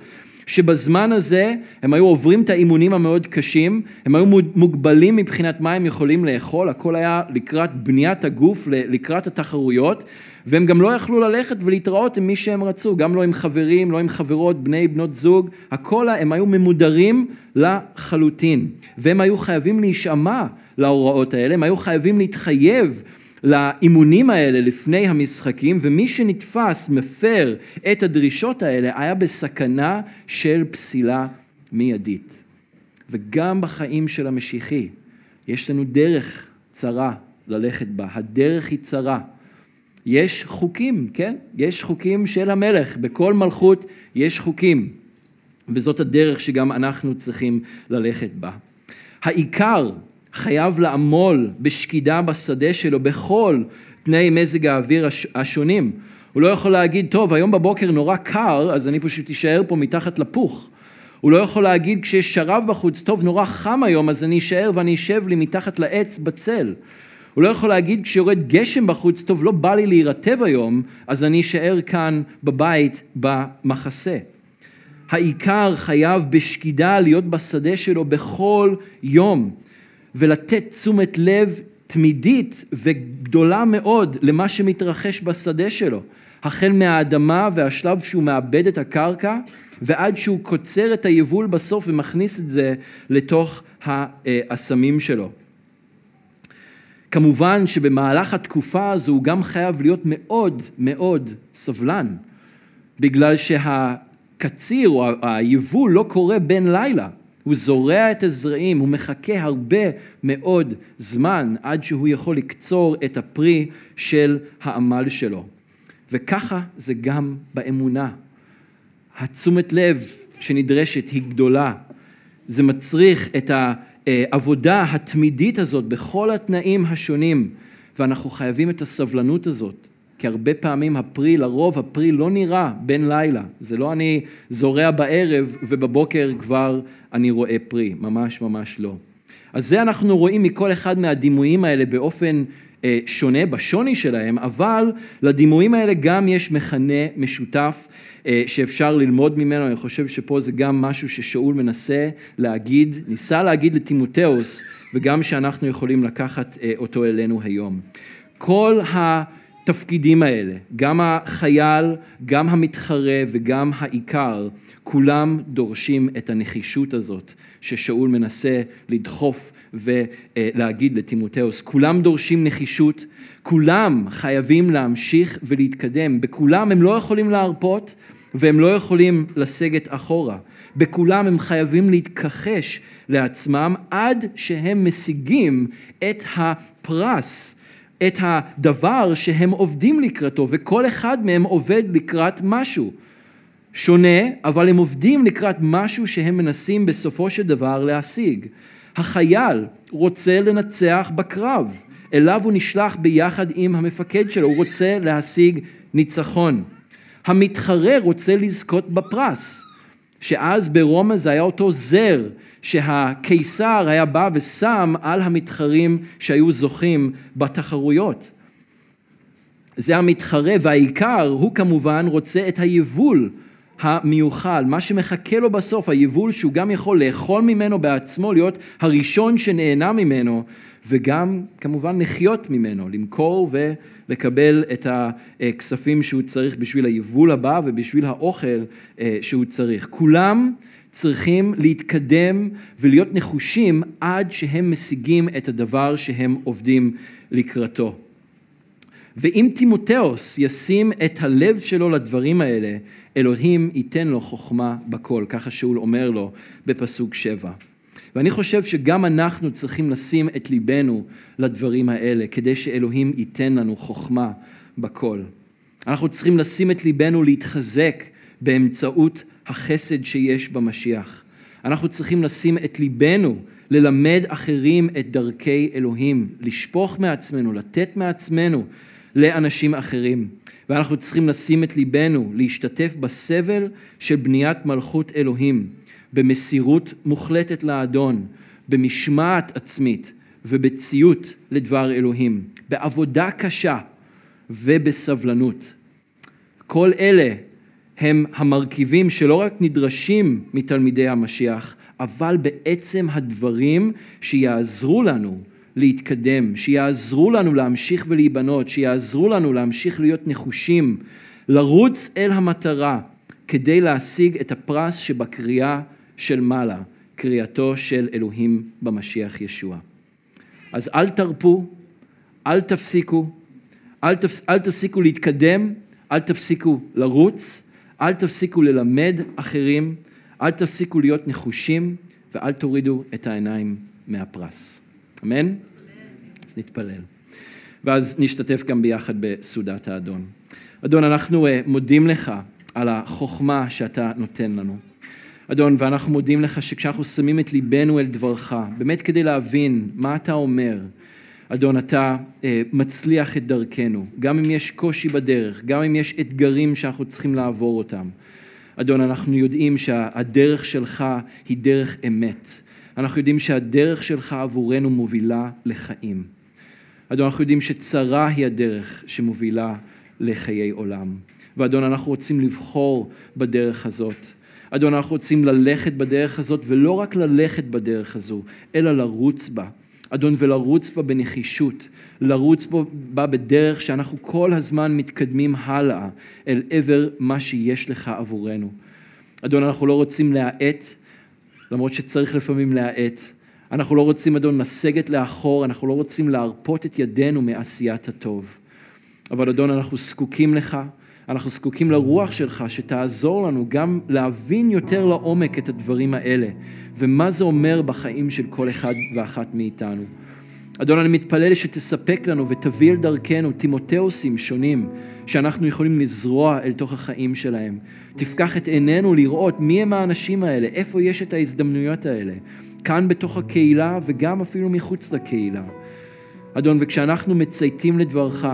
שבזמן הזה הם היו עוברים את האימונים המאוד קשים, הם היו מוגבלים מבחינת מה הם יכולים לאכול, הכל היה לקראת בניית הגוף, לקראת התחרויות, והם גם לא יכלו ללכת ולהתראות עם מי שהם רצו, גם לא עם חברים, לא עם חברות, בני, בנות זוג, הכל, הם היו ממודרים לחלוטין, והם היו חייבים להישמע להוראות האלה, הם היו חייבים להתחייב לאימונים האלה לפני המשחקים, ומי שנתפס מפר את הדרישות האלה היה בסכנה של פסילה מיידית. וגם בחיים של המשיחי יש לנו דרך צרה ללכת בה, הדרך היא צרה. יש חוקים, כן? יש חוקים של המלך, בכל מלכות יש חוקים, וזאת הדרך שגם אנחנו צריכים ללכת בה. העיקר חייב לעמול בשקידה בשדה שלו בכל תנאי מזג האוויר השונים. הוא לא יכול להגיד, טוב, היום בבוקר נורא קר, אז אני פשוט אשאר פה מתחת לפוך. הוא לא יכול להגיד כשיש שרב בחוץ, טוב, נורא חם היום, אז אני אשאר ואני אשב לי מתחת לעץ בצל. הוא לא יכול להגיד כשיורד גשם בחוץ, טוב, לא בא לי להירטב היום, אז אני אשאר כאן בבית במחסה. העיקר חייב בשקידה להיות בשדה שלו בכל יום, ולתת תשומת לב תמידית וגדולה מאוד למה שמתרחש בשדה שלו. החל מהאדמה והשלב שהוא מאבד את הקרקע ועד שהוא קוצר את היבול בסוף ומכניס את זה לתוך האסמים שלו. כמובן שבמהלך התקופה הזו הוא גם חייב להיות מאוד מאוד סבלן, בגלל שהקציר או היבול לא קורה בין לילה. הוא זורע את הזרעים, הוא מחכה הרבה מאוד זמן עד שהוא יכול לקצור את הפרי של העמל שלו. וככה זה גם באמונה. התשומת לב שנדרשת היא גדולה. זה מצריך את העבודה התמידית הזאת בכל התנאים השונים, ואנחנו חייבים את הסבלנות הזאת. כי הרבה פעמים הפרי, לרוב הפרי לא נראה בין לילה. זה לא אני זורע בערב ובבוקר כבר אני רואה פרי, ממש ממש לא. אז זה אנחנו רואים מכל אחד מהדימויים האלה באופן אה, שונה בשוני שלהם, אבל לדימויים האלה גם יש מכנה משותף אה, שאפשר ללמוד ממנו, אני חושב שפה זה גם משהו ששאול מנסה להגיד, ניסה להגיד לטימותאוס, וגם שאנחנו יכולים לקחת אה, אותו אלינו היום. כל התפקידים האלה, גם החייל, גם המתחרה וגם העיקר, כולם דורשים את הנחישות הזאת ששאול מנסה לדחוף ולהגיד לטימותאוס. כולם דורשים נחישות, כולם חייבים להמשיך ולהתקדם, בכולם הם לא יכולים להרפות והם לא יכולים לסגת אחורה. בכולם הם חייבים להתכחש לעצמם עד שהם משיגים את הפרס, את הדבר שהם עובדים לקראתו, וכל אחד מהם עובד לקראת משהו. שונה, אבל הם עובדים לקראת משהו שהם מנסים בסופו של דבר להשיג. החייל רוצה לנצח בקרב, אליו הוא נשלח ביחד עם המפקד שלו, הוא רוצה להשיג ניצחון. המתחרה רוצה לזכות בפרס, שאז ברומא זה היה אותו זר שהקיסר היה בא ושם על המתחרים שהיו זוכים בתחרויות. זה המתחרה והעיקר הוא כמובן רוצה את היבול המיוחל, מה שמחכה לו בסוף, היבול שהוא גם יכול לאכול ממנו בעצמו, להיות הראשון שנהנה ממנו, וגם כמובן לחיות ממנו, למכור ולקבל את הכספים שהוא צריך בשביל היבול הבא ובשביל האוכל אה, שהוא צריך. כולם צריכים להתקדם ולהיות נחושים עד שהם משיגים את הדבר שהם עובדים לקראתו. ואם תימותאוס ישים את הלב שלו לדברים האלה, אלוהים ייתן לו חוכמה בכל, ככה שאול אומר לו בפסוק שבע. ואני חושב שגם אנחנו צריכים לשים את ליבנו לדברים האלה, כדי שאלוהים ייתן לנו חוכמה בכל. אנחנו צריכים לשים את ליבנו להתחזק באמצעות החסד שיש במשיח. אנחנו צריכים לשים את ליבנו ללמד אחרים את דרכי אלוהים, לשפוך מעצמנו, לתת מעצמנו לאנשים אחרים. ואנחנו צריכים לשים את ליבנו, להשתתף בסבל של בניית מלכות אלוהים, במסירות מוחלטת לאדון, במשמעת עצמית ובציות לדבר אלוהים, בעבודה קשה ובסבלנות. כל אלה הם המרכיבים שלא רק נדרשים מתלמידי המשיח, אבל בעצם הדברים שיעזרו לנו להתקדם, שיעזרו לנו להמשיך ולהיבנות, שיעזרו לנו להמשיך להיות נחושים, לרוץ אל המטרה כדי להשיג את הפרס שבקריאה של מעלה, קריאתו של אלוהים במשיח ישוע. אז אל תרפו, אל תפסיקו, אל, תפס, אל תפסיקו להתקדם, אל תפסיקו לרוץ, אל תפסיקו ללמד אחרים, אל תפסיקו להיות נחושים ואל תורידו את העיניים מהפרס. אמן? אז נתפלל. ואז נשתתף גם ביחד בסעודת האדון. אדון, אנחנו אה, מודים לך על החוכמה שאתה נותן לנו. אדון, ואנחנו מודים לך שכשאנחנו שמים את ליבנו אל דברך, באמת כדי להבין מה אתה אומר, אדון, אתה אה, מצליח את דרכנו, גם אם יש קושי בדרך, גם אם יש אתגרים שאנחנו צריכים לעבור אותם. אדון, אנחנו יודעים שהדרך שלך היא דרך אמת. אנחנו יודעים שהדרך שלך עבורנו מובילה לחיים. אדון, אנחנו יודעים שצרה היא הדרך שמובילה לחיי עולם. ואדון, אנחנו רוצים לבחור בדרך הזאת. אדון, אנחנו רוצים ללכת בדרך הזאת, ולא רק ללכת בדרך הזו, אלא לרוץ בה. אדון, ולרוץ בה בנחישות, לרוץ בה בדרך שאנחנו כל הזמן מתקדמים הלאה אל עבר מה שיש לך עבורנו. אדון, אנחנו לא רוצים להאט, למרות שצריך לפעמים להאט. אנחנו לא רוצים, אדון, לסגת לאחור, אנחנו לא רוצים להרפות את ידינו מעשיית הטוב. אבל אדון, אנחנו זקוקים לך, אנחנו זקוקים לרוח שלך, שתעזור לנו גם להבין יותר לעומק את הדברים האלה, ומה זה אומר בחיים של כל אחד ואחת מאיתנו. אדון, אני מתפלל שתספק לנו ותביא אל דרכנו תימותאוסים שונים שאנחנו יכולים לזרוע אל תוך החיים שלהם. תפקח את עינינו לראות מי הם האנשים האלה, איפה יש את ההזדמנויות האלה, כאן בתוך הקהילה וגם אפילו מחוץ לקהילה. אדון, וכשאנחנו מצייתים לדברך,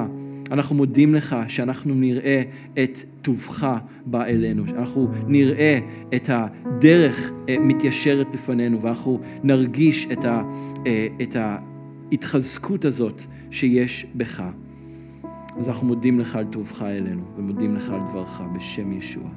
אנחנו מודים לך שאנחנו נראה את טובך בא אלינו, שאנחנו נראה את הדרך אה, מתיישרת בפנינו ואנחנו נרגיש את, ה, אה, את ההתחזקות הזאת שיש בך. אז אנחנו מודים לך על טובך אלינו ומודים לך על דברך בשם ישוע.